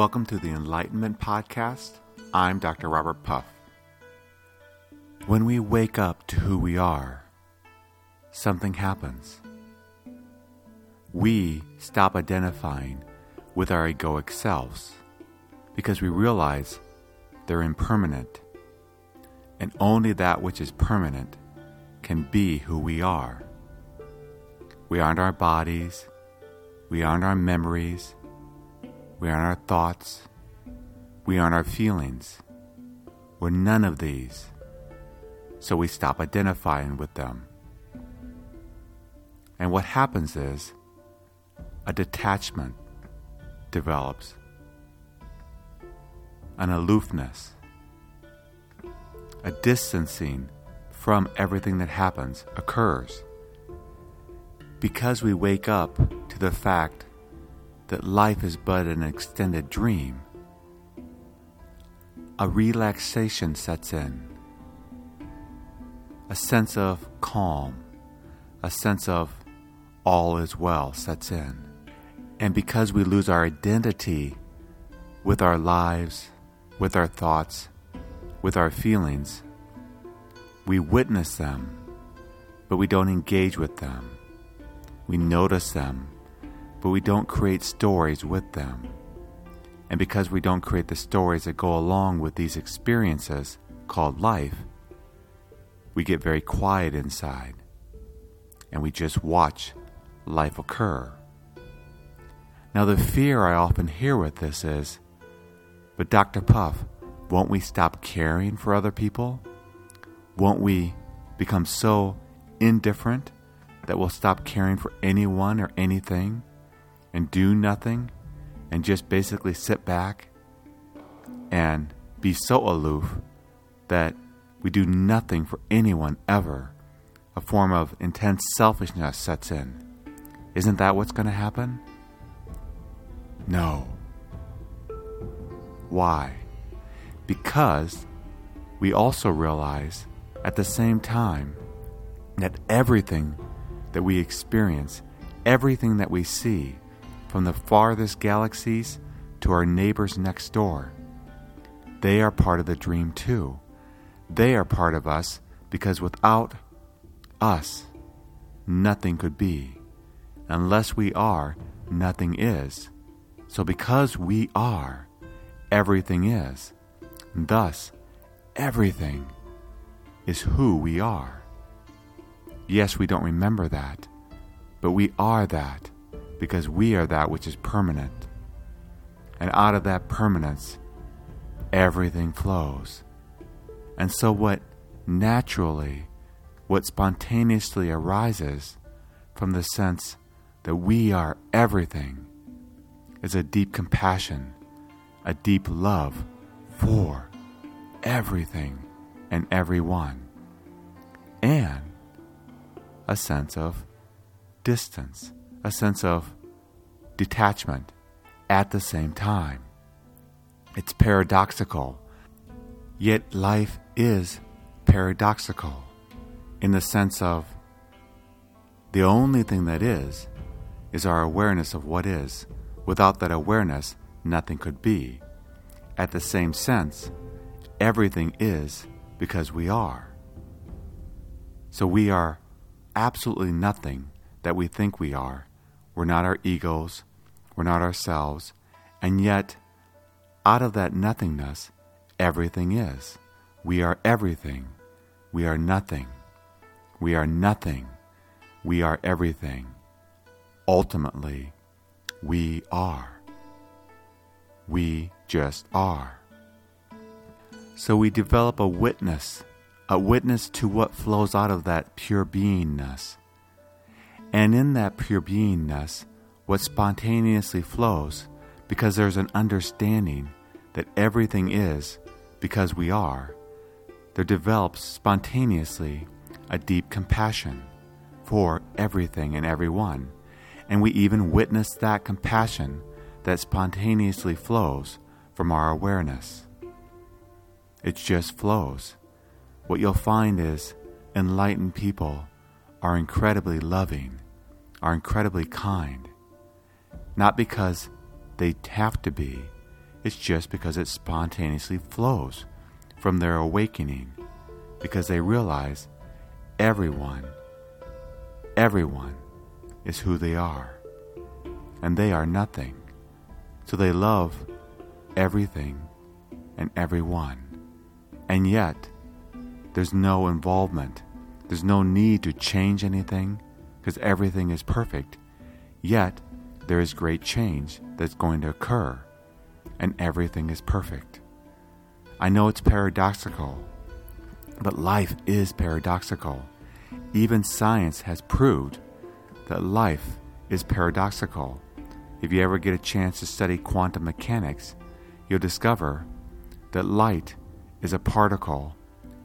Welcome to the Enlightenment Podcast. I'm Dr. Robert Puff. When we wake up to who we are, something happens. We stop identifying with our egoic selves because we realize they're impermanent, and only that which is permanent can be who we are. We aren't our bodies, we aren't our memories, we aren't our thoughts, we aren't our feelings. We're none of these, so we stop identifying with them. And what happens is a detachment develops, an aloofness, a distancing from everything that happens occurs. Because we wake up to the fact that life is but an extended dream, a relaxation sets in, a sense of calm, a sense of all is well sets in. And because we lose our identity with our lives, with our thoughts, with our feelings, we witness them, but we don't engage with them. We notice them, but we don't create stories with them. And because we don't create the stories that go along with these experiences called life, we get very quiet inside and we just watch life occur. Now, the fear I often hear with this is, but Dr. Puff, won't we stop caring for other people? Won't we become so indifferent that we'll stop caring for anyone or anything and do nothing and just basically sit back and be so aloof that we do nothing for anyone ever? A form of intense selfishness sets in. Isn't that what's going to happen? No. Why? Because we also realize at the same time that everything that we experience, everything that we see, from the farthest galaxies to our neighbors next door, they are part of the dream too. They are part of us because without us, nothing could be. Unless we are, nothing is. So because we are, everything is. Thus, everything is who we are. Yes, we don't remember that, but we are that because we are that which is permanent. And out of that permanence, everything flows. And so, what naturally, what spontaneously arises from the sense that we are everything is a deep compassion, a deep love for everything and everyone, and a sense of distance, a sense of detachment at the same time. It's paradoxical, yet life is paradoxical in the sense of the only thing that is is our awareness of what is. Without that awareness, nothing could be. At the same sense, everything is because we are. So we are absolutely nothing that we think we are. We're not our egos, we're not ourselves, and yet, out of that nothingness, everything is. We are everything. We are nothing. We are nothing. We are everything. Ultimately, we are. We just are. So we develop a witness, a witness to what flows out of that pure beingness. And in that pure beingness, what spontaneously flows, because there's an understanding that everything is because we are, there develops spontaneously a deep compassion for everything and everyone and we even witness that compassion that spontaneously flows from our awareness. It just flows. What you'll find is enlightened people are incredibly loving, are incredibly kind, not because they have to be, It's just because it spontaneously flows from their awakening because they realize everyone, everyone is who they are and they are nothing. So they love everything and everyone. And yet, there's no involvement. There's no need to change anything because everything is perfect. Yet, there is great change that's going to occur, and everything is perfect. I know it's paradoxical, but life is paradoxical. Even science has proved that life is paradoxical. If you ever get a chance to study quantum mechanics, you'll discover that light is a particle,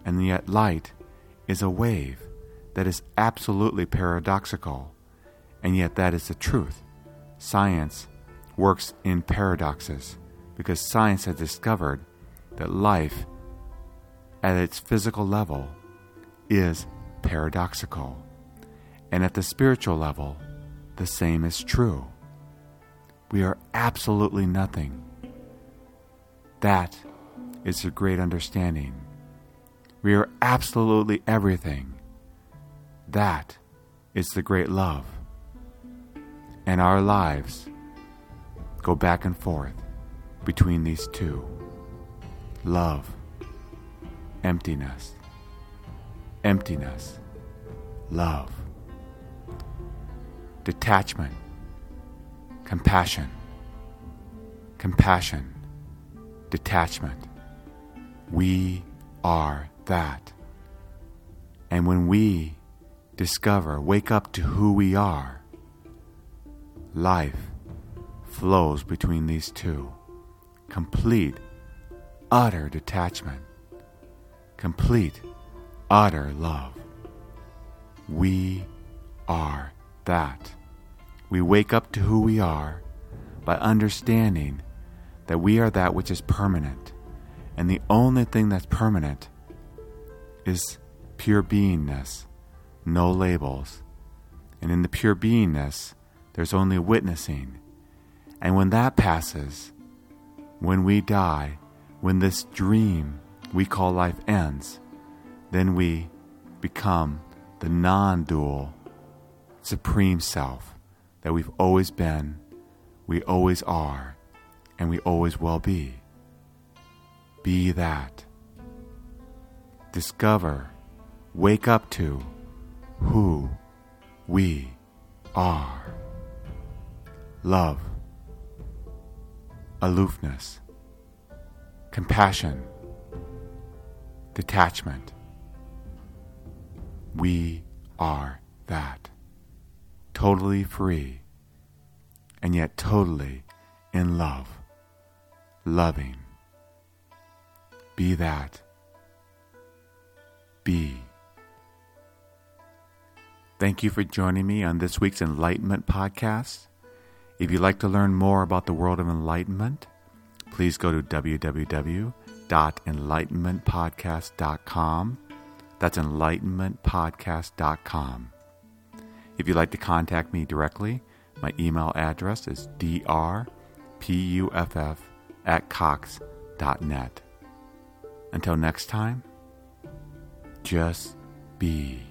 and yet light is a wave that is absolutely paradoxical, and yet that is the truth. Science works in paradoxes because science has discovered that life at its physical level is paradoxical, and at the spiritual level, the same is true. We are absolutely nothing. That is a great understanding. We are absolutely everything. That is the great love. And our lives go back and forth between these two love, emptiness, emptiness, love, detachment, compassion, compassion, detachment. We are that. And when we discover, wake up to who we are, life flows between these two. Complete, utter detachment. Complete, utter love. We are that. We wake up to who we are by understanding that we are that which is permanent. And the only thing that's permanent is pure beingness, no labels. And in the pure beingness, there's only witnessing. And when that passes, when we die, when this dream we call life ends, then we become the non dual, supreme self that we've always been, we always are, and we always will be. Be that. Discover, wake up to who we are. Love, aloofness, compassion, detachment. We are that. Totally free, and yet totally in love, loving. Be that. Be. Thank you for joining me on this week's Enlightenment Podcast. If you'd like to learn more about the world of enlightenment, please go to www.enlightenmentpodcast.com. That's enlightenmentpodcast.com. If you'd like to contact me directly, my email address is drpuff at cox.net. Until next time, just be.